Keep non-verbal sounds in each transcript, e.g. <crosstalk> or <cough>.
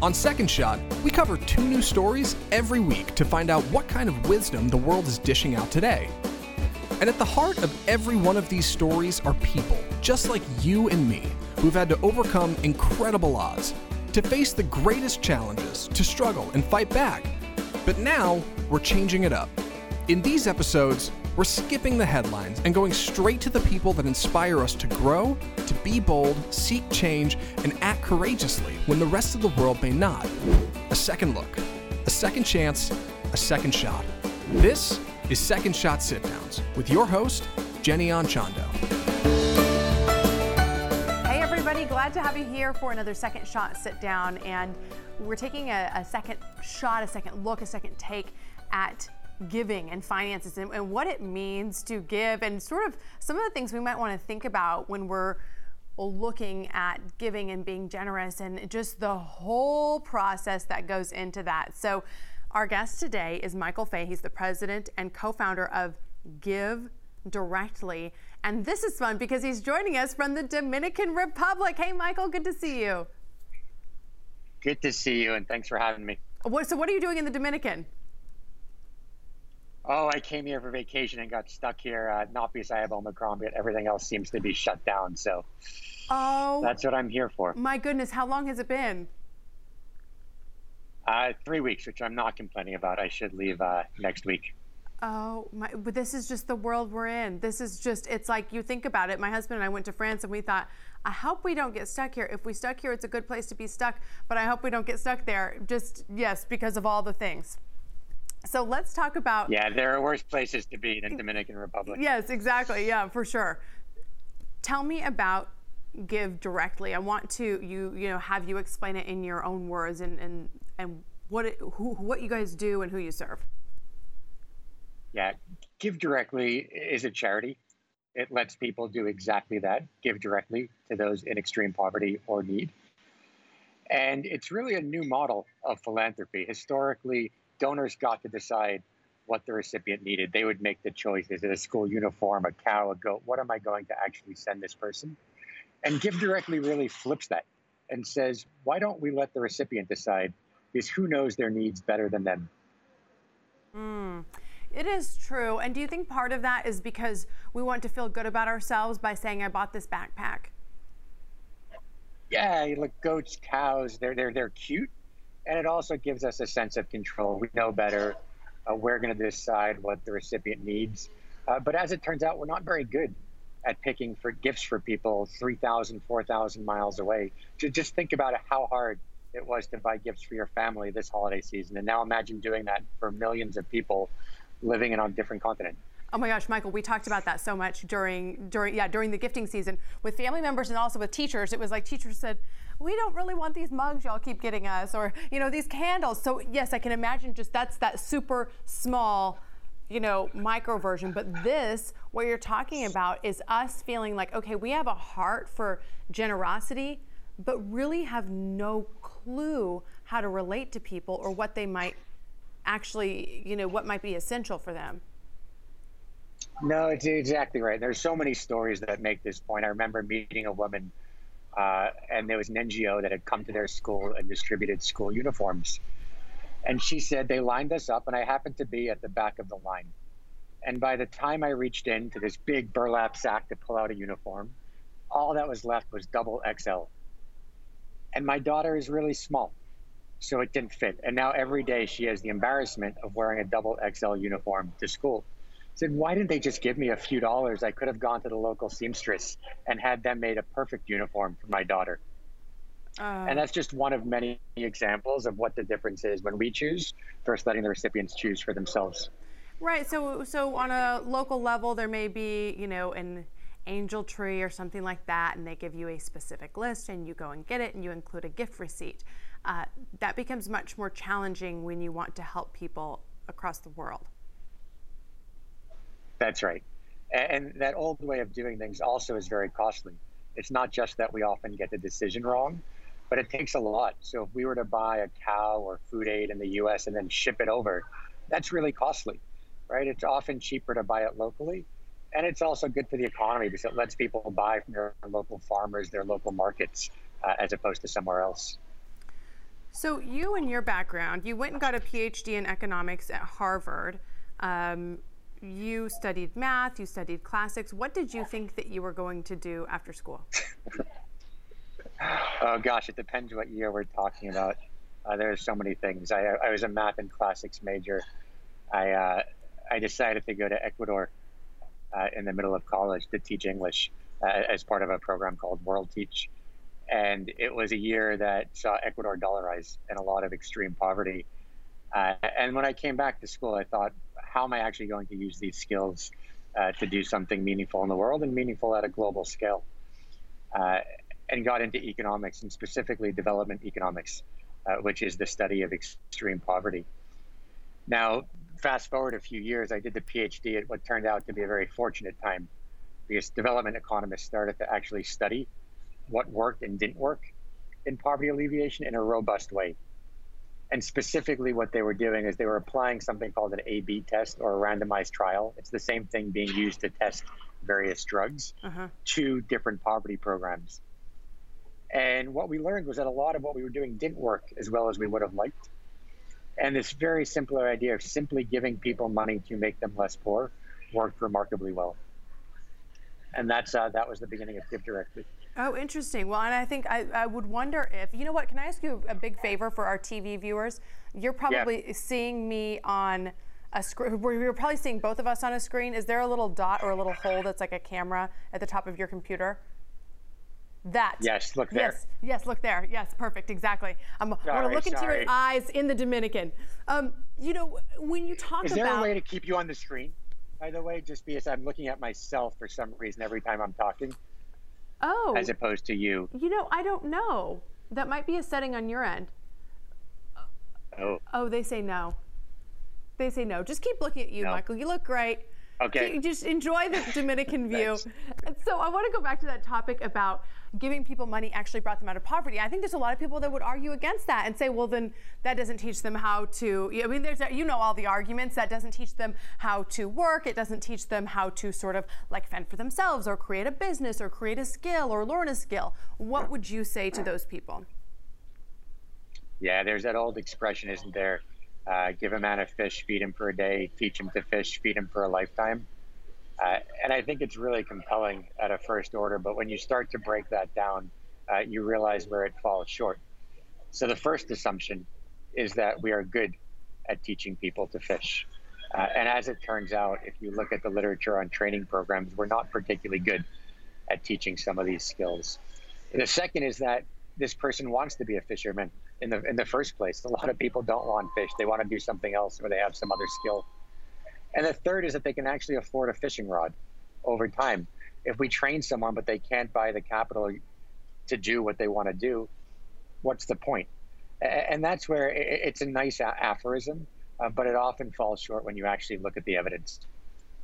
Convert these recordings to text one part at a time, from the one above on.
On Second Shot, we cover two new stories every week to find out what kind of wisdom the world is dishing out today. And at the heart of every one of these stories are people, just like you and me, who've had to overcome incredible odds, to face the greatest challenges, to struggle and fight back. But now, we're changing it up. In these episodes, we're skipping the headlines and going straight to the people that inspire us to grow, be bold, seek change, and act courageously when the rest of the world may not. A second look, a second chance, a second shot. This is Second Shot Sit Downs with your host, Jenny Anchondo. Hey, everybody, glad to have you here for another Second Shot Sit Down. And we're taking a, a second shot, a second look, a second take at giving and finances and, and, what it means to give and sort of some of the things we might want to think about when we're looking at giving and being generous and just the whole process that goes into that. So, our guest today is Michael Faye. He's the president and co founder of Give Directly. And this is fun because he's joining us from the Dominican Republic. Hey, Michael, good to see you. Good to see you, and thanks for having me. What, so, what are you doing in the Dominican? Oh, I came here for vacation and got stuck here, uh, not because I have Omicron, but everything else seems to be shut down. So oh, that's what I'm here for. My goodness, how long has it been? Uh, three weeks, which I'm not complaining about. I should leave uh, next week. Oh, my, but this is just the world we're in. This is just, it's like you think about it. My husband and I went to France and we thought, I hope we don't get stuck here. If we stuck here, it's a good place to be stuck, but I hope we don't get stuck there. Just, yes, because of all the things. So let's talk about. Yeah, there are worse places to be than Dominican Republic. Yes, exactly. Yeah, for sure. Tell me about GiveDirectly. I want to you you know have you explain it in your own words and and and what it, who what you guys do and who you serve. Yeah, GiveDirectly is a charity. It lets people do exactly that. Give directly to those in extreme poverty or need. And it's really a new model of philanthropy. Historically, donors got to decide what the recipient needed. They would make the choice: is it a school uniform, a cow, a goat? What am I going to actually send this person? And GiveDirectly really flips that and says, why don't we let the recipient decide? Because who knows their needs better than them? Mm, it is true. And do you think part of that is because we want to feel good about ourselves by saying, I bought this backpack? Yeah, look, goats, cows, they're, they're, they're cute and it also gives us a sense of control. We know better. Uh, we're going to decide what the recipient needs. Uh, but as it turns out, we're not very good at picking for gifts for people 3,000, 4,000 miles away. Just think about how hard it was to buy gifts for your family this holiday season. And now imagine doing that for millions of people living in a different continent. Oh my gosh, Michael, we talked about that so much during during yeah, during the gifting season with family members and also with teachers. It was like teachers said, "We don't really want these mugs y'all keep getting us or, you know, these candles." So, yes, I can imagine just that's that super small you know, micro version. But this, what you're talking about, is us feeling like, okay, we have a heart for generosity, but really have no clue how to relate to people or what they might actually, you know, what might be essential for them. No, it's exactly right. There's so many stories that make this point. I remember meeting a woman, uh, and there was an NGO that had come to their school and distributed school uniforms. And she said they lined us up, and I happened to be at the back of the line. And by the time I reached into this big burlap sack to pull out a uniform, all that was left was double XL. And my daughter is really small, so it didn't fit. And now every day she has the embarrassment of wearing a double XL uniform to school said, why didn't they just give me a few dollars? I could have gone to the local seamstress and had them made a perfect uniform for my daughter. Uh, and that's just one of many examples of what the difference is when we choose versus letting the recipients choose for themselves. Right. So, so on a local level, there may be, you know, an angel tree or something like that, and they give you a specific list, and you go and get it, and you include a gift receipt. Uh, that becomes much more challenging when you want to help people across the world. That's right. And that old way of doing things also is very costly. It's not just that we often get the decision wrong, but it takes a lot. So if we were to buy a cow or food aid in the US and then ship it over, that's really costly, right? It's often cheaper to buy it locally. And it's also good for the economy because it lets people buy from their local farmers, their local markets, uh, as opposed to somewhere else. So you and your background, you went and got a PhD in economics at Harvard. Um, you studied math, you studied classics. What did you think that you were going to do after school? <laughs> oh gosh, it depends what year we're talking about. Uh, there's so many things. I, I, was a math and classics major. I uh, I decided to go to Ecuador uh, in the middle of college to teach English uh, as part of a program called WorldTeach, and it was a year that saw Ecuador dollarize and a lot of extreme poverty. Uh, and when I came back to school, I thought, how am I actually going to use these skills uh, to do something meaningful in the world and meaningful at a global scale? and got into economics and specifically development economics uh, which is the study of extreme poverty. Now, fast forward a few years, I did the PhD at what turned out to be a very fortunate time because development economists started to actually study what worked and didn't work in poverty alleviation in a robust way. And specifically, what they were doing is they were applying something called an A B test or a randomized trial. It's the same thing being used to test various drugs uh-huh. to different poverty programs. And what we learned was that a lot of what we were doing didn't work as well as we would have liked. And this very simple idea of simply giving people money to make them less poor worked remarkably well. And that's uh, that was the beginning of GiveDirectly. Oh, interesting. Well, and I think I, I would wonder if, you know what, can I ask you a big favor for our TV viewers? You're probably yeah. seeing me on a screen, you're probably seeing both of us on a screen. Is there a little dot or a little hole that's like a camera at the top of your computer? That. Yes, look there. Yes, yes, look there. Yes, perfect, exactly. I'm going to look into your eyes in the Dominican. Um, you know, when you talk about. Is there a way to keep you on the screen, by the way, just because I'm looking at myself for some reason every time I'm talking? Oh. As opposed to you. You know, I don't know. That might be a setting on your end. Oh. Oh, they say no. They say no. Just keep looking at you, no. Michael. You look great. Okay. Just enjoy the Dominican <laughs> view. so I want to go back to that topic about giving people money actually brought them out of poverty. I think there's a lot of people that would argue against that and say, well, then that doesn't teach them how to. I mean, there's you know all the arguments that doesn't teach them how to work. It doesn't teach them how to sort of like fend for themselves or create a business or create a skill or learn a skill. What would you say to those people? Yeah, there's that old expression, isn't there? Uh, give a man a fish, feed him for a day, teach him to fish, feed him for a lifetime. Uh, and I think it's really compelling at a first order, but when you start to break that down, uh, you realize where it falls short. So the first assumption is that we are good at teaching people to fish. Uh, and as it turns out, if you look at the literature on training programs, we're not particularly good at teaching some of these skills. The second is that this person wants to be a fisherman in the in the first place. A lot of people don't want fish; they want to do something else, or they have some other skill. And the third is that they can actually afford a fishing rod over time. If we train someone, but they can't buy the capital to do what they want to do, what's the point? And that's where it's a nice aphorism, uh, but it often falls short when you actually look at the evidence.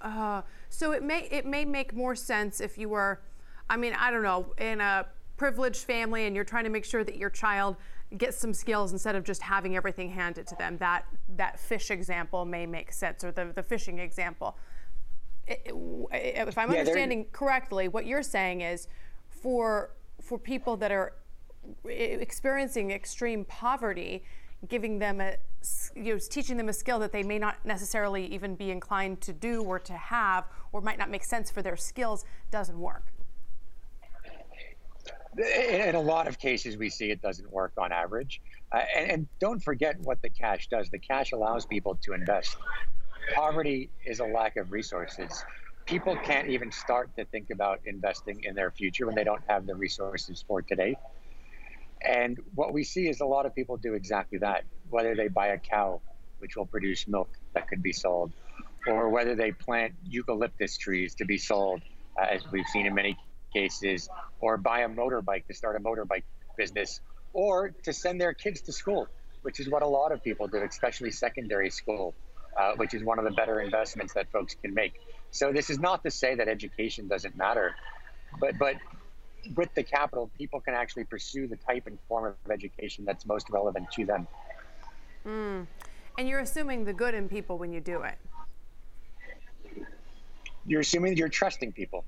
Uh, so it may it may make more sense if you were, I mean, I don't know, in a privileged family and you're trying to make sure that your child get some skills instead of just having everything handed to them. That that fish example may make sense, or the, the fishing example. if I'm yeah, understanding correctly, what you're saying is for for people that are experiencing extreme poverty, giving them a you know, teaching them a skill that they may not necessarily even be inclined to do or to have, or might not make sense for their skills, doesn't work in a lot of cases, we see it doesn't work on average. Uh, and, and, don't forget what the cash does. The cash allows people to invest. Poverty is a lack of resources. People can't even start to think about investing in their future when they don't have the resources for today. And what we see is a lot of people do exactly that, whether they buy a cow, which will produce milk that could be sold, or whether they plant eucalyptus trees to be sold, uh, as we've seen in many cases, or buy a motorbike to start a motorbike business, or to send their kids to school, which is what a lot of people do, especially secondary school, uh, which is one of the better investments that folks can make. So this is not to say that education doesn't matter, but but with the capital, people can actually pursue the type and form of education that's most relevant to them. Mm. And you're assuming the good in people when you do it. You're assuming you're trusting people.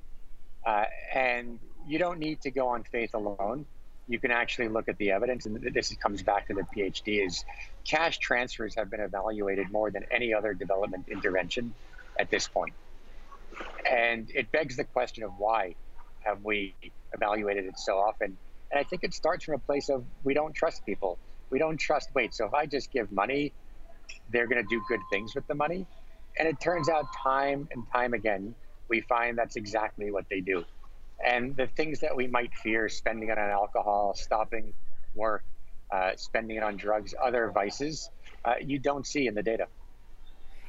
Uh, and you don't need to go on faith alone. you can actually look at the evidence, and this comes back to the PhD, is cash transfers have been evaluated more than any other development intervention at this point. And it begs the question of why have we evaluated it so often? And I think it starts from a place of we don't trust people. We don't trust, wait, so if I just give money, they're going to do good things with the money. And it turns out time and time again, we find that's exactly what they do. And the things that we might fear, spending it on alcohol, stopping work, uh, spending it on drugs, other vices, uh, you don't see in the data.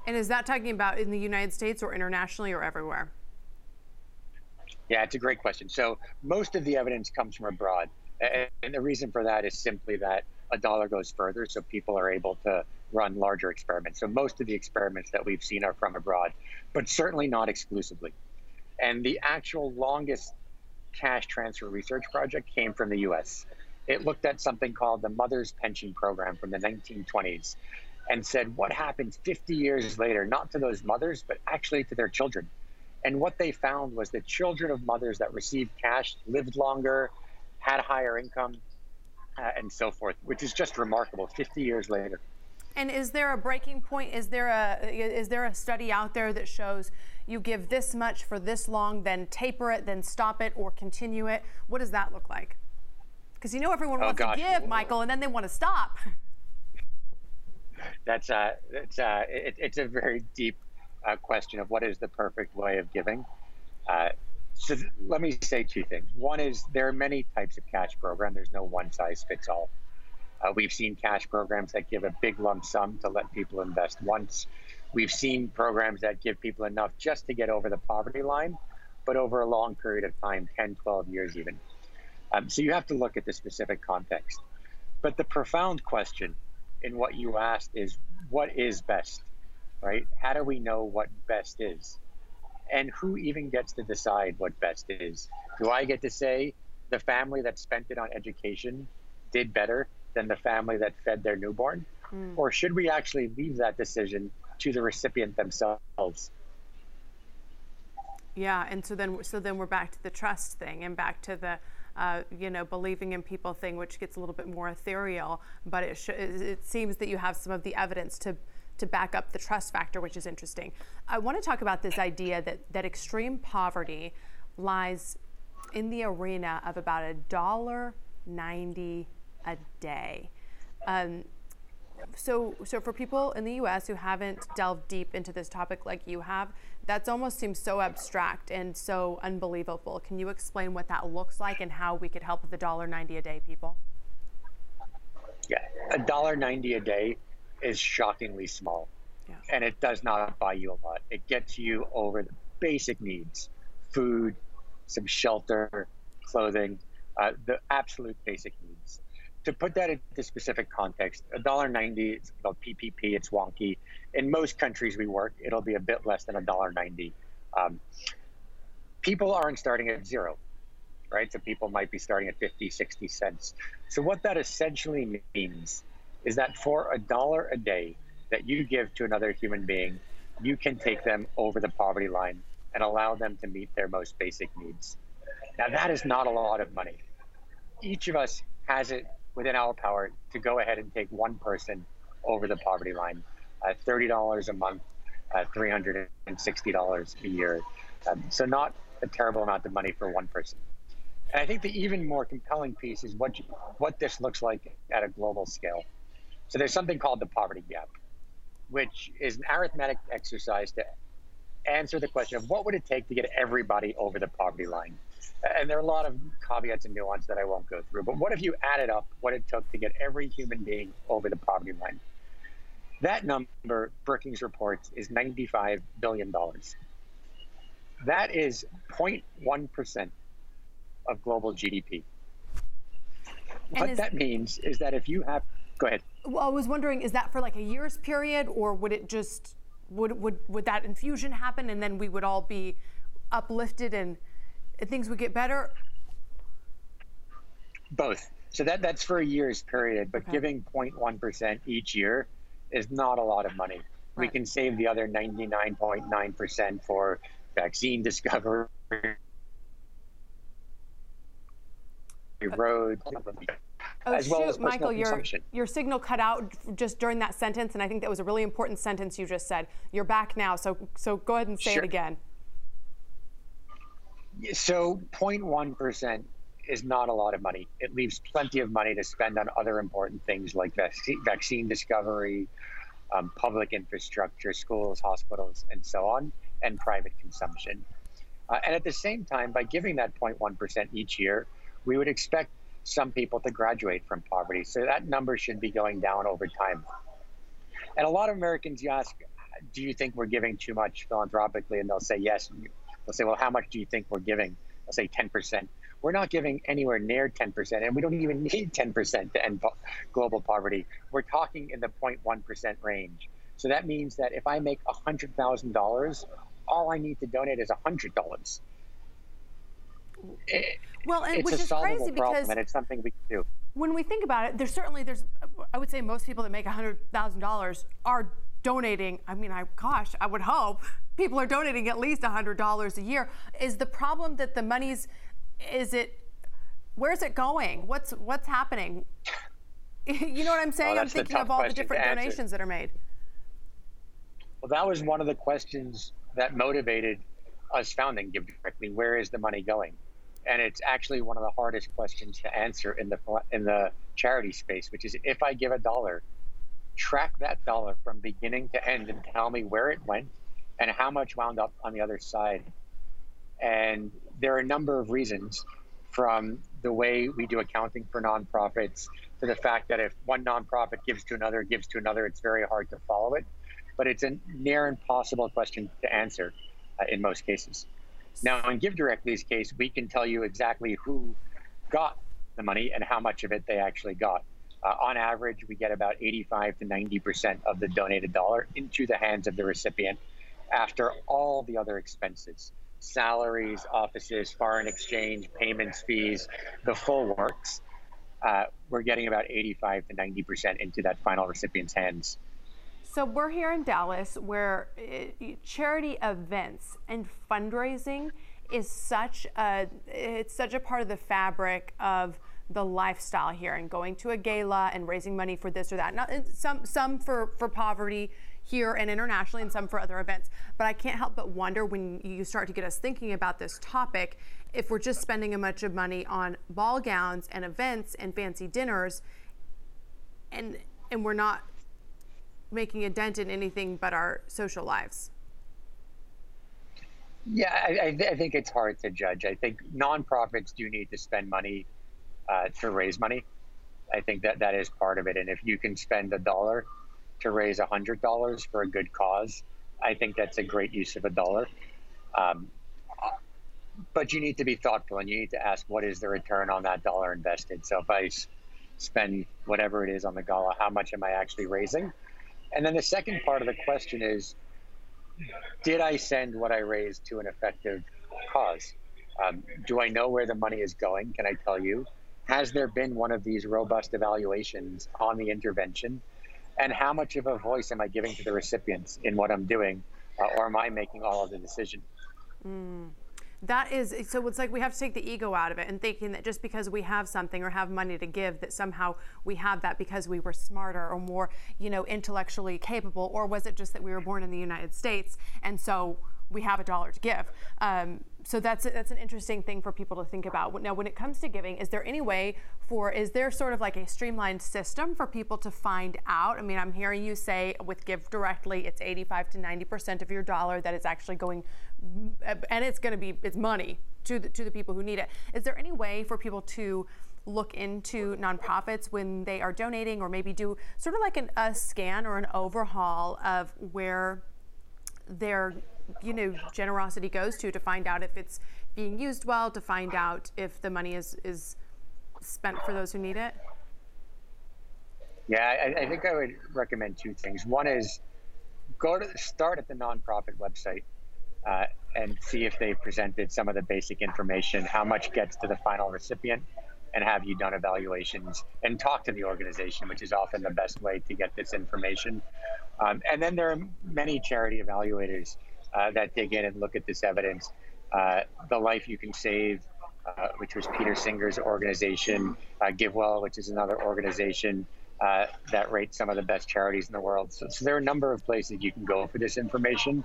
And is that talking about in the United States or internationally or everywhere? Yeah, it's a great question. So most of the evidence comes from abroad. And the reason for that is simply that a dollar goes further, so people are able to run larger experiments. So most of the experiments that we've seen are from abroad, but certainly not exclusively. And the actual longest cash transfer research project came from the US. It looked at something called the Mother's Pension Program from the 1920s and said, what happens 50 years later, not to those mothers, but actually to their children? And what they found was that children of mothers that received cash lived longer, had higher income, uh, and so forth, which is just remarkable 50 years later. And is there a breaking point? Is there a is there a study out there that shows you give this much for this long, then taper it, then stop it, or continue it? What does that look like? Because you know everyone oh, wants oh, to give, Michael, and then they want to stop. That's uh, it's uh, it, it's a very deep uh, question of what is the perfect way of giving. Uh, so th- let me say two things. One is there are many types of cash program. There's no one size fits all. Uh, we've seen cash programs that give a big lump sum to let people invest once. We've seen programs that give people enough just to get over the poverty line, but over a long period of time 10, 12 years even. Um, so you have to look at the specific context. But the profound question in what you asked is what is best, right? How do we know what best is? And who even gets to decide what best is? Do I get to say the family that spent it on education did better than the family that fed their newborn? Mm. Or should we actually leave that decision to the recipient themselves? Yeah, and so then so then we're back to the trust thing and back to the uh, you know believing in people thing, which gets a little bit more ethereal. But it sh- it seems that you have some of the evidence to to back up the trust factor, which is interesting. I want to talk about this idea that that extreme poverty lies in the arena of about a dollar ninety a day. Um, so, so for people in the U.S. who haven't delved deep into this topic like you have, that almost seems so abstract and so unbelievable. Can you explain what that looks like and how we could help the dollar ninety a day people? Yeah, a dollar ninety a day is shockingly small, yeah. and it does not buy you a lot. It gets you over the basic needs: food, some shelter, clothing, uh, the absolute basic needs to put that into specific context, $1.90, it's called PPP, it's wonky. In most countries we work, it'll be a bit less than $1.90. Um, people aren't starting at zero, right? So people might be starting at 50, 60 cents. So what that essentially means is that for a dollar a day that you give to another human being, you can take them over the poverty line and allow them to meet their most basic needs. Now, that is not a lot of money. Each of us has it within our power to go ahead and take one person over the poverty line. Uh, $30 a month, uh, $360 a year. Um, so, not a terrible amount of money for one person. And I think the even more compelling piece is what, what this looks like at a global scale. So, there's something called the poverty gap, which is an arithmetic exercise to answer the question of what would it take to get everybody over the poverty line and there are a lot of caveats and nuance that I won't go through. But what if you added up what it took to get every human being over the poverty line? That number, Brookings reports, is $95 billion. That is 0.1% of global GDP. And what is, that means is that if you have, go ahead. Well, I was wondering, is that for like a year's period, or would it just would would would that infusion happen, and then we would all be uplifted and things would get better? Both. So that that's for a year's period, but okay. giving 0.1% each year is not a lot of money. Right. We can save the other 99.9% for vaccine discovery. Uh, roads, Oh, as well shoot, as Michael, your, your signal cut out just during that sentence, and I think that was a really important sentence you just said. You're back now, so so go ahead and say Sure. it again. So 0.1% is not a lot of money. It leaves plenty of money to spend on other important things like vac- vaccine discovery, um, public infrastructure, schools, hospitals, and so on, and private consumption. Uh, and at the same time, by giving that 0.1% each year, we would expect some people to graduate from poverty. So that number should be going down over time. And a lot of Americans, you ask, do you think we're giving too much philanthropically? And they'll say yes. They'll say, well, how much do you think we're giving? I'll say 10%. We're not giving anywhere near 10%, and we don't even <laughs> need 10% to end po- global poverty. We're talking in the 0.1% range. So that means that if I make $100,000, all I need to donate is $100. It- Well, and it's which a is solvable crazy problem, because and it's something we can do. when we think about it, there's certainly there's I would say most people that make $100,000 are donating. I mean, I gosh, I would hope people are donating at least $100 a year. Is the problem that the money's is it where's it going? What's what's happening? <laughs> you know what I'm saying? I'm Oh, the thinking of all the different donations that are made. Well, that was one of the questions that motivated us founding GiveDirectly. Where is the money going? And it's actually one of the hardest questions to answer in the in the charity space, which is if I give a dollar, track that dollar from beginning to end and tell me where it went and how much wound up on the other side. And there are a number of reasons from the way we do accounting for nonprofits to the fact that if one nonprofit gives to another, gives to another, it's very hard to follow it. But it's a near impossible question to answer uh, in most cases. Now, in GiveDirectly's case, we can tell you exactly who got the money and how much of it they actually got. Uh, on average, we get about 85 to 90% of the donated dollar into the hands of the recipient after all the other expenses salaries, offices, foreign exchange, payments, fees, the full works. Uh, we're getting about 85 to 90% into that final recipient's hands. So we're here in Dallas where uh, charity events and fundraising is such a it's such a part of the fabric of the lifestyle here and going to a gala and raising money for this or that. Not some some for for poverty here and internationally and some for other events. But I can't help but wonder when you start to get us thinking about this topic if we're just spending a bunch of money on ball gowns and events and fancy dinners and and we're not making a dent in anything but our social lives. Yeah, I, I, th- I think it's hard to judge. I think nonprofits do need to spend money uh, to raise money. I think that that is part of it. And if you can spend a dollar to raise a hundred dollars for a good cause, I think that's a great use of a dollar. Um, but you need to be thoughtful and you need to ask what is the return on that dollar invested. So if I spend whatever it is on the gala, how much am I actually raising? And then the second part of the question is, did I send what I raised to an effective cause? Um, do I know where the money is going? Can I tell you? Has there been one of these robust evaluations on the intervention? And how much of a voice am I giving to the recipients in what I'm doing? Uh, or am I making all of the decision? That is so it's like we have to take the ego out of it and thinking that just because we have something or have money to give that somehow we have that because we were smarter or more, you know, intellectually capable or was it just that we were born in the United States and so we have a dollar to give. Um, so that's that's an interesting thing for people to think about. Now, when it comes to giving, is there any way for is there sort of like a streamlined system for people to find out? I mean, I'm hearing you say with GiveDirectly, it's 85 to 90 percent of your dollar that is actually going, mm, and it's going to be it's money to the, to the people who need it. Is there any way for people to look into nonprofits when they are donating, or maybe do sort of like an, a scan or an overhaul of where their you know generosity goes to to find out if it's being used well to find out if the money is is spent for those who need it Yeah, I, I think I would recommend two things. One is go to start at the nonprofit website uh, and see if they presented some of the basic information, how much gets to the final recipient, and have you done evaluations and talk to the organization, which is often the best way to get this information. Um, and then there are many charity evaluators uh, that dig in and look at this evidence. Uh, the Life You Can Save uh, which was Peter Singer's organization, uh, GiveWell, which is another organization uh, that rates some of the best charities in the world. So, so, there are a number of places you can go for this information.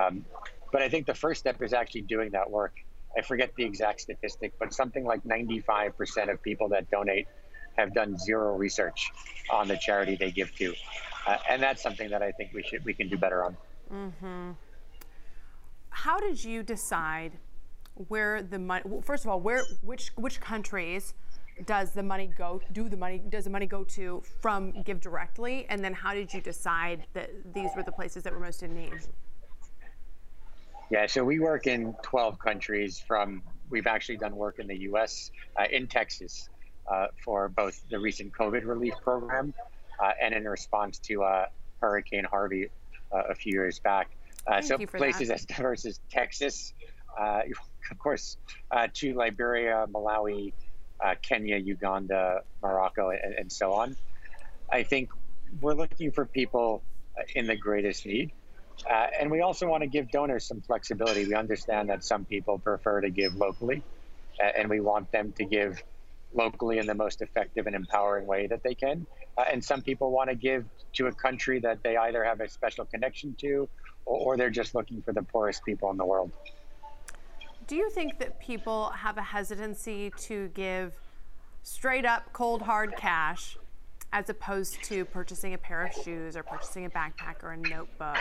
Um, but I think the first step is actually doing that work. I forget the exact statistic, but something like 95% of people that donate have done zero research on the charity they give to, uh, and that's something that I think we should we can do better on. Mm-hmm. How did you decide where the money? Well, first of all, where which which countries does the money go? Do the money does the money go to from GiveDirectly? And then how did you decide that these were the places that were most in need? Yeah, so we work in 12 countries. From we've actually done work in the U.S., uh, in Texas, uh, for both the recent COVID relief program uh, and in response to uh, Hurricane Harvey uh, a few years back. Uh, so places that. as diverse as Texas, <laughs> of course, to Liberia, Malawi, Kenya, Uganda, Morocco, and, and, so on. I think we're looking for people in the greatest need. Uh, and we also want to give donors some flexibility. We understand that some people prefer to give locally, uh, and we want them to give locally in the most effective and empowering way that they can. Uh, and some people want to give to a country that they either have a special connection to or, or they're just looking for the poorest people in the world. Do you think that people have a hesitancy to give straight up cold hard cash as opposed to purchasing a pair of shoes or purchasing a backpack or a notebook?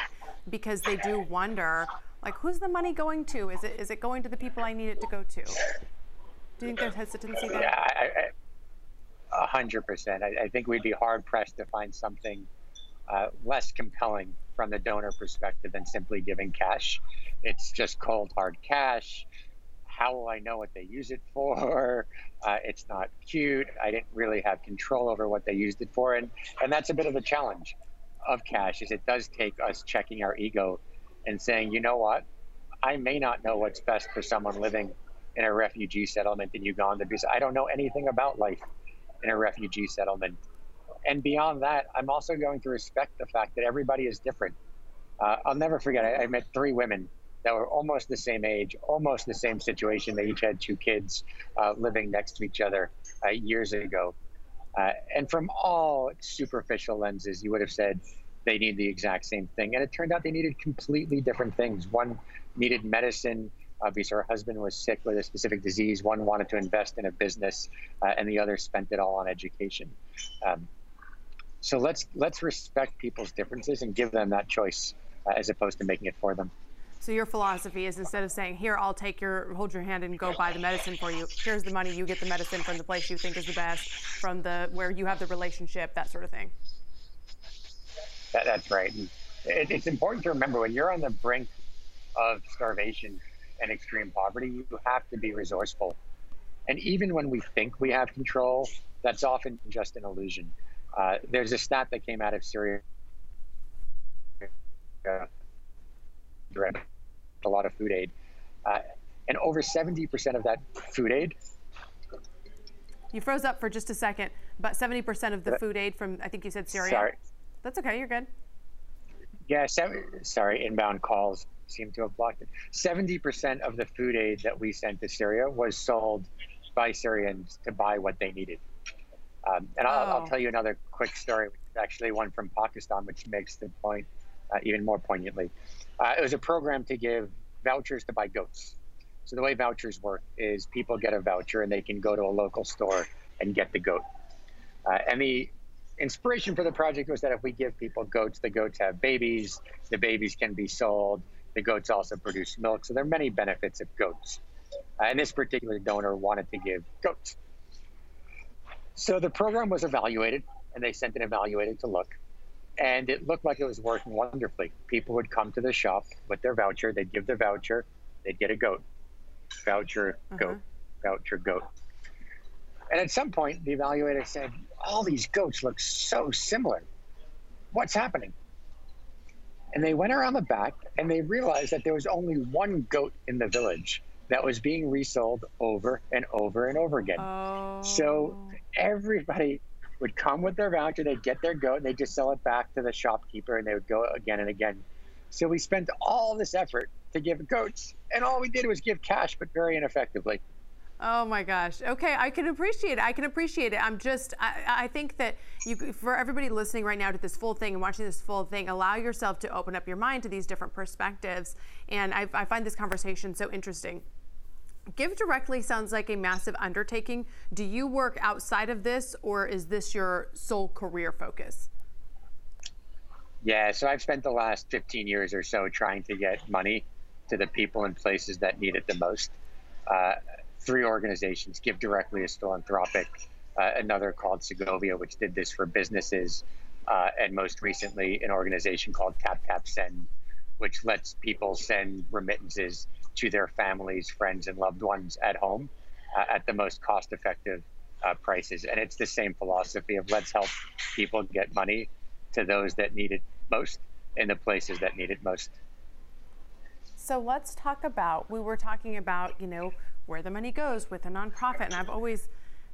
Because they do wonder like who's the money going to? Is it is it going to the people i need it to go to? Do you think there's hesitancy there? Yeah a hundred percent. I think we'd be hard pressed to find something uh, less compelling from the donor perspective than simply giving cash it's just cold hard cash how will I know what they use it for? <laughs> Uh, it's not cute. I didn't really have control over what they used it for, and and that's a bit of a challenge of cash. Is it does take us checking our ego and saying, you know what, I may not know what's best for someone living in a refugee settlement in Uganda because I don't know anything about life in a refugee settlement. And beyond that, I'm also going to respect the fact that everybody is different. Uh, I'll never forget, I, I met three women that were almost the same age, almost the same situation. They each had two kids uh, living next to each other uh, years ago. Uh, and from all superficial lenses, you would have said they need the exact same thing. And it turned out they needed completely different things. One needed medicine because her husband was sick with a specific disease. One wanted to invest in a business, uh, and the other spent it all on education. Um, so let's let's respect people's differences and give them that choice uh, as opposed to making it for them. So your philosophy is instead of saying, "Here, I'll take your, hold your hand and go buy the medicine for you." Here's the money. You get the medicine from the place you think is the best, from the where you have the relationship, that sort of thing. That, that's right. It, it's important to remember when you're on the brink of starvation and extreme poverty, you have to be resourceful. And even when we think we have control, that's often just an illusion. Uh, there's a stat that came out of Syria. Uh, a lot of food aid. Uh, and over 70% of that food aid. You froze up for just a second. About 70% of the food aid from, I think you said Syria. Sorry. That's okay, you're good. Yeah, seven, sorry, inbound calls seem to have blocked it. 70% of the food aid that we sent to Syria was sold by Syrians to buy what they needed. Um, and I'll, oh. I'll, tell you another quick story, which is actually one from Pakistan, which makes the point uh, even more poignantly. Uh, it was a program to give vouchers to buy goats. So the way vouchers work is people get a voucher and they can go to a local store and get the goat. Uh, and the inspiration for the project was that if we give people goats, the goats have babies, the babies can be sold, the goats also produce milk. So there are many benefits of goats. Uh, and this particular donor wanted to give goats. So the program was evaluated, and they sent an evaluator to look and it looked like it was working wonderfully. People would come to the shop with their voucher, they'd give their voucher, they'd get a goat, voucher, uh-huh. goat, voucher, goat. And at some point, the evaluator said, All these goats look so similar. What's happening? And they went around the back and they realized that there was only one goat in the village that was being resold over and over and over again. Oh. So everybody would come with their voucher, they'd get their goat, and they'd just sell it back to the shopkeeper, and they would go again and again. So we spent all this effort to give goats, and all we did was give cash, but very ineffectively. Oh my gosh. Okay, I can appreciate it. I can appreciate it. I'm just, I, I think that you, for everybody listening right now to this full thing and watching this full thing, allow yourself to open up your mind to these different perspectives. And I, I find this conversation so interesting. GiveDirectly sounds like a massive undertaking. Do you work outside of this, or is this your sole career focus? Yeah, so I've spent the last 15 years or so trying to get money to the people and places that need it the most. Uh, three organizations Give Directly is philanthropic, uh, another called Segovia, which did this for businesses, uh, and most recently, an organization called Taptap Send, which lets people send remittances to their families, friends, and loved ones at home uh, at the most cost effective uh, prices. And it's the same philosophy of let's help people get money to those that need it most in the places that need it most. So let's talk about, we were talking about, you know, where the money goes with a nonprofit. And I've always,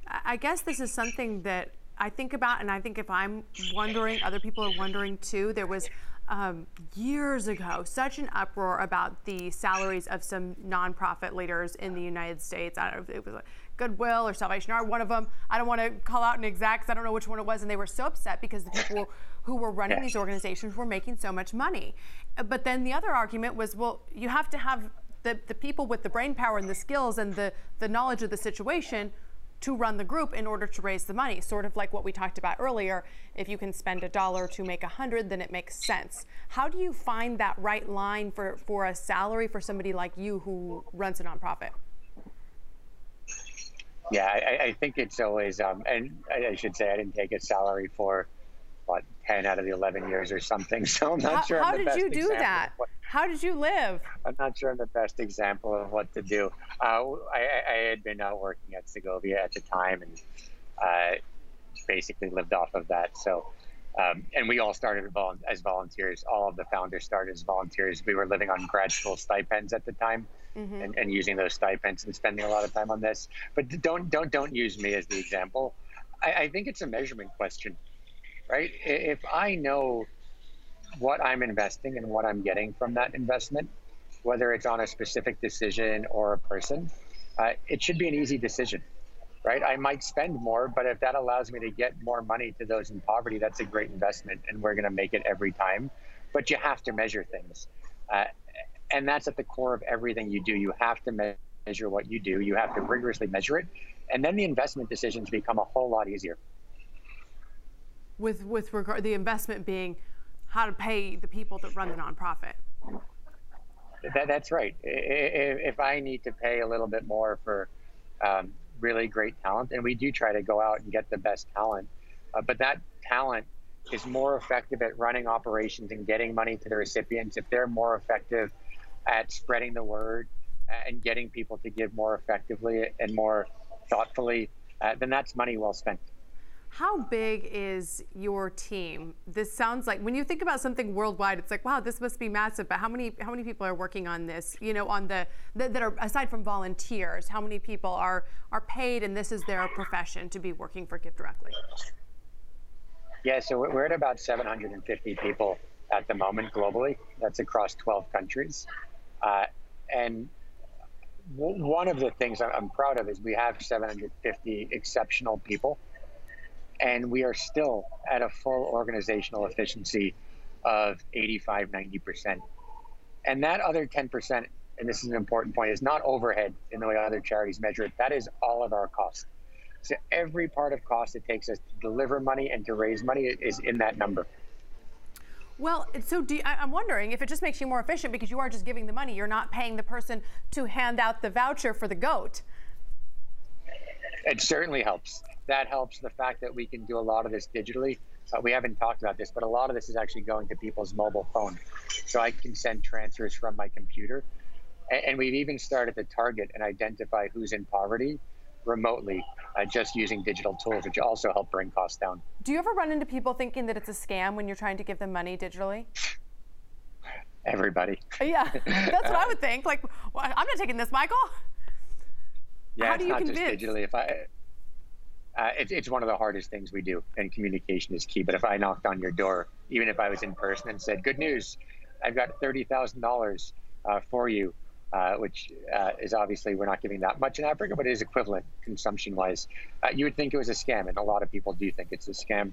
I guess this is something that I think about, and I think if I'm wondering, other people are wondering too. There was um, years ago such an uproar about the salaries of some nonprofit leaders in the United States. I don't know if it was Goodwill or Salvation Army, one of them. I don't want to call out an exact because I don't know which one it was. And they were so upset because the people who were running these organizations were making so much money. But then the other argument was, well, you have to have the, the people with the brain power and the skills and the, the knowledge of the situation to run the group in order to raise the money. Sort of like what we talked about earlier. If you can spend a dollar to make a hundred, then it makes sense. How do you find that right line for, for a salary for somebody like you who runs a nonprofit? Yeah, I, I think it's always, um, and I, I should say I didn't take a salary for 10 out of the 11 years or something. <laughs> So i'm not how, sure how did you do that? what, how did you live? I'm not sure i'm the best example of what to do. Uh, I, I, had been uh, working at segovia at the time and uh, basically lived off of that. So um, and we all started as volunteers. All of the founders started as volunteers. We were living on grad school stipends at the time mm-hmm. and, and using those stipends and spending a lot of time on this. But don't don't don't use me as the example. I, I think it's a measurement question right? If I know what I'm investing and what I'm getting from that investment, whether it's on a specific decision or a person, uh, it should be an easy decision, right? I might spend more, but if that allows me to get more money to those in poverty, that's a great investment, and we're going to make it every time. But you have to measure things, uh, and that's at the core of everything you do. You have to measure what you do. You have to rigorously measure it, and then the investment decisions become a whole lot easier with with regard the investment being how to pay the people that run the nonprofit. That, that's right. If I need to pay a little bit more for um, really great talent, and we do try to go out and get the best talent, uh, but that talent is more effective at running operations and getting money to the recipients if they're more effective at spreading the word and getting people to give more effectively and more thoughtfully, uh, then that's money well spent. How big is your team? This sounds like when you think about something worldwide, it's like, wow, this must be massive. But how many how many people are working on this? You know, on the that, that are aside from volunteers, how many people are are paid and this is their profession to be working for GiveDirectly? Yeah, so we're at about 750 people at the moment globally. That's across 12 countries, uh, and one of the things I'm proud of is we have 750 exceptional people and we are still at a full organizational efficiency of 85 90% and that other 10% and this is an important point is not overhead in the way other charities measure it. That is all of our cost so every part of cost it takes us to deliver money and to raise money is in that number. Well, so you, I'm wondering if it just makes you more efficient because you are just giving the money. You're not paying the person to hand out the voucher for the goat. It certainly helps that helps the fact that we can do a lot of this digitally. Uh, we haven't talked about this, but a lot of this is actually going to people's mobile phone. So I can send transfers from my computer. And, and we've even started to target and identify who's in poverty remotely uh, just using digital tools, which also help bring costs down. Do you ever run into people thinking that it's a scam when you're trying to give them money digitally? Everybody. <laughs> Yeah, that's what I would think. Like, well, I'm not taking this, Michael. Yeah, How it's not convince? just digitally. If I uh, it, it's one of the hardest things we do, and communication is key. But if I knocked on your door, even if I was in person and said, "Good news, I've got thirty thousand uh, dollars for you," uh, which uh, is obviously we're not giving that much in Africa, but it is equivalent consumption wise. Uh, you would think it was a scam, and a lot of people do think it's a scam.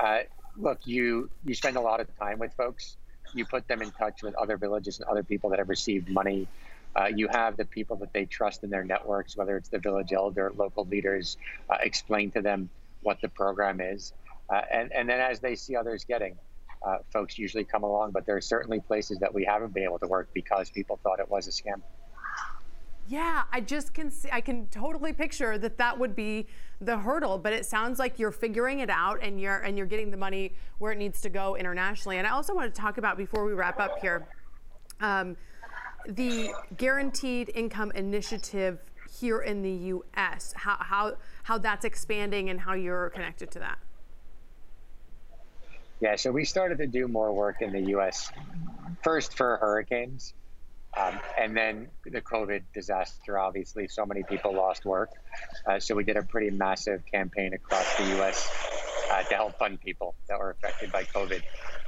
Uh, look, you you spend a lot of time with folks. You put them in touch with other villages and other people that have received money. Uh, you have the people that they trust in their networks, whether it's the village elder, local leaders, uh, explain to them what the program is. and, and then as they see others getting, uh, folks usually come along, but there are certainly places that we haven't been able to work because people thought it was a scam. Yeah, I just can see, I can totally picture that that would be the hurdle, but it sounds like you're figuring it out and you're and you're getting the money where it needs to go internationally. And I also want to talk about before we wrap up here, um, the Guaranteed Income Initiative here in the U.S. How how how that's expanding and how you're connected to that. Yeah, so we started to do more work in the U.S. first for hurricanes, um, and then the COVID disaster. Obviously, so many people lost work, uh, so we did a pretty massive campaign across the U.S. Uh, to help fund people that were affected by COVID.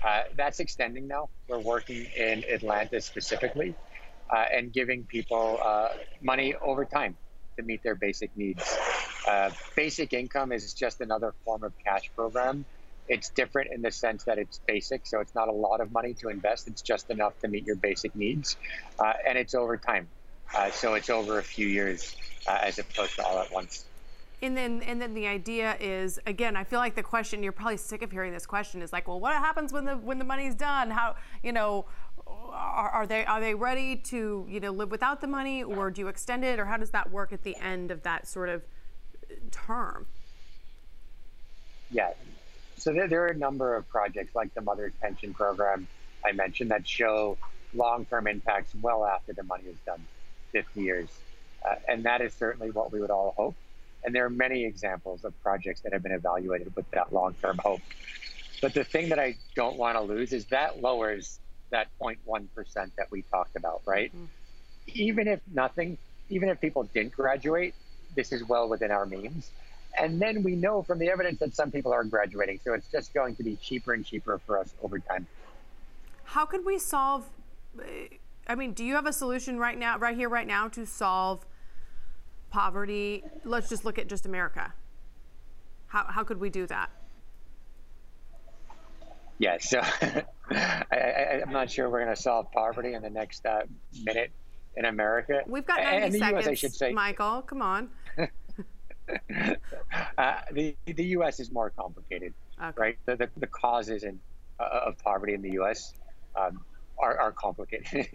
Uh, that's extending now. We're working in Atlanta specifically, uh, and giving people uh, money over time to meet their basic needs. Uh, basic income is just another form of cash program it's different in the sense that it's basic, so it's not a lot of money to invest. It's just enough to meet your basic needs, uh, and it's over time. Uh, so it's over a few years uh, as opposed to all at once. And then, and then the idea is again. I feel like the question you're probably sick of hearing this question is like, well, what happens when the when the money's done? How you know are, are, they are they ready to you know live without the money, or do you extend it, or how does that work at the end of that sort of term? Yeah, so there, there, are a number of projects like the Mother's Pension Program I mentioned that show long-term impacts well after the money is done, 50 years. Uh, and that is certainly what we would all hope. And there are many examples of projects that have been evaluated with that long-term hope. But the thing that I don't want to lose is that lowers that 0.1% that we talked about, right? Mm-hmm. Even if nothing, even if people didn't graduate, this is well within our means. And then we know from the evidence that some people are graduating. So it's just going to be cheaper and cheaper for us over time. How could we solve? I mean, do you have a solution right now, right here, right now, to solve poverty? Let's just look at just America. How, how could we do that? Yeah, so <laughs> I, am not sure we're going to solve poverty in the next uh, minute in America. We've got 90 and seconds, US, I should say. Michael. Come on. <laughs> <laughs> uh, the the U.S. is more complicated, okay. right? The, the, the causes in, uh, of poverty in the U.S. Um, are, are complicated,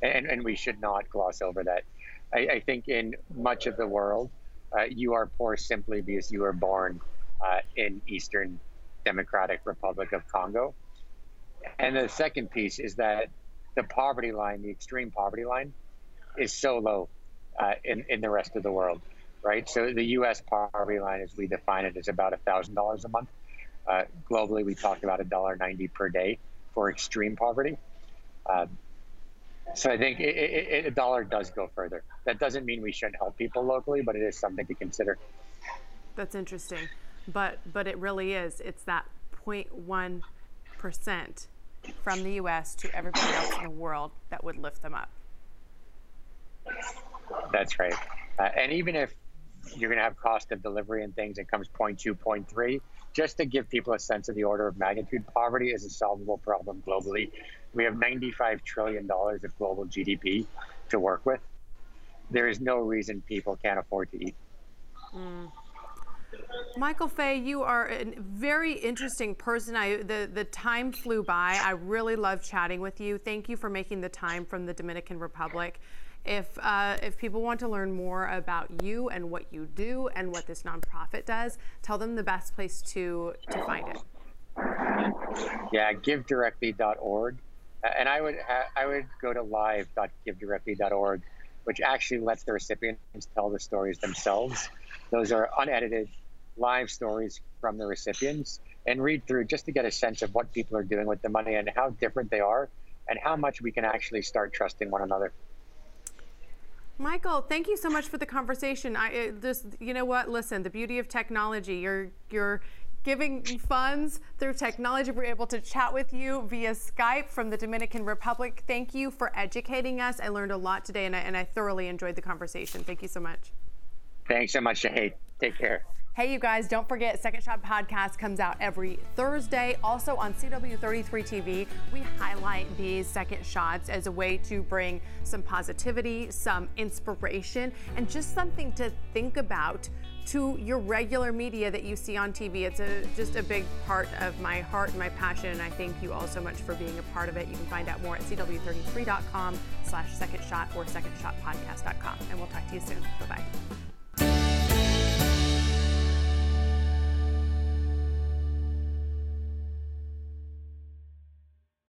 and, and we should not gloss over that. I, I think in much of the world, uh, you are poor simply because you were born uh, in Eastern Democratic Republic of Congo. And the second piece is that the poverty line, the extreme poverty line, is so low uh, in, in the rest of the world right? So the U.S. poverty line, as we define it, is about thousand dollars a month. Uh, globally, we talk about a dollar ninety per day for extreme poverty. Um, so I think a dollar does go further. That doesn't mean we shouldn't help people locally, but it is something to consider. That's interesting, but but it really is. It's that 0.1 percent from the U.S. to everybody else in the world that would lift them up. That's right. Uh, and even if you're going to have cost of delivery and things. It comes 0.2, 0.3. Just to give people a sense of the order of magnitude, poverty is a solvable problem globally. We have $95 trillion of global GDP to work with. There is no reason people can't afford to eat. Mm. Michael Faye, you are a very interesting person. I the the time flew by. I really love chatting with you. Thank you for making the time from the Dominican Republic. If, uh, if people want to learn more about you and what you do and what this nonprofit does, tell them the best place to, to find it. Yeah, givedirectly.org. And I would, I would go to live.givedirectly.org, which actually lets the recipients tell the stories themselves. Those are unedited live stories from the recipients and read through just to get a sense of what people are doing with the money and how different they are and how much we can actually start trusting one another. Michael, thank you so much for the conversation. I uh, just, you know what? Listen, the beauty of technology. You're you're giving funds through technology. We're able to chat with you via Skype from the Dominican Republic. Thank you for educating us. I learned a lot today and I, and I thoroughly enjoyed the conversation. Thank you so much. Thanks so much, Shahid. Take care. Hey, you guys, don't forget Second Shot Podcast comes out every Thursday. Also on CW33 TV, we highlight these second shots as a way to bring some positivity, some inspiration, and just something to think about to your regular media that you see on TV. It's a, just a big part of my heart and my passion, and I thank you all so much for being a part of it. You can find out more at cw33.com slash second shot or secondshotpodcast.com. And we'll talk to you soon. Bye-bye.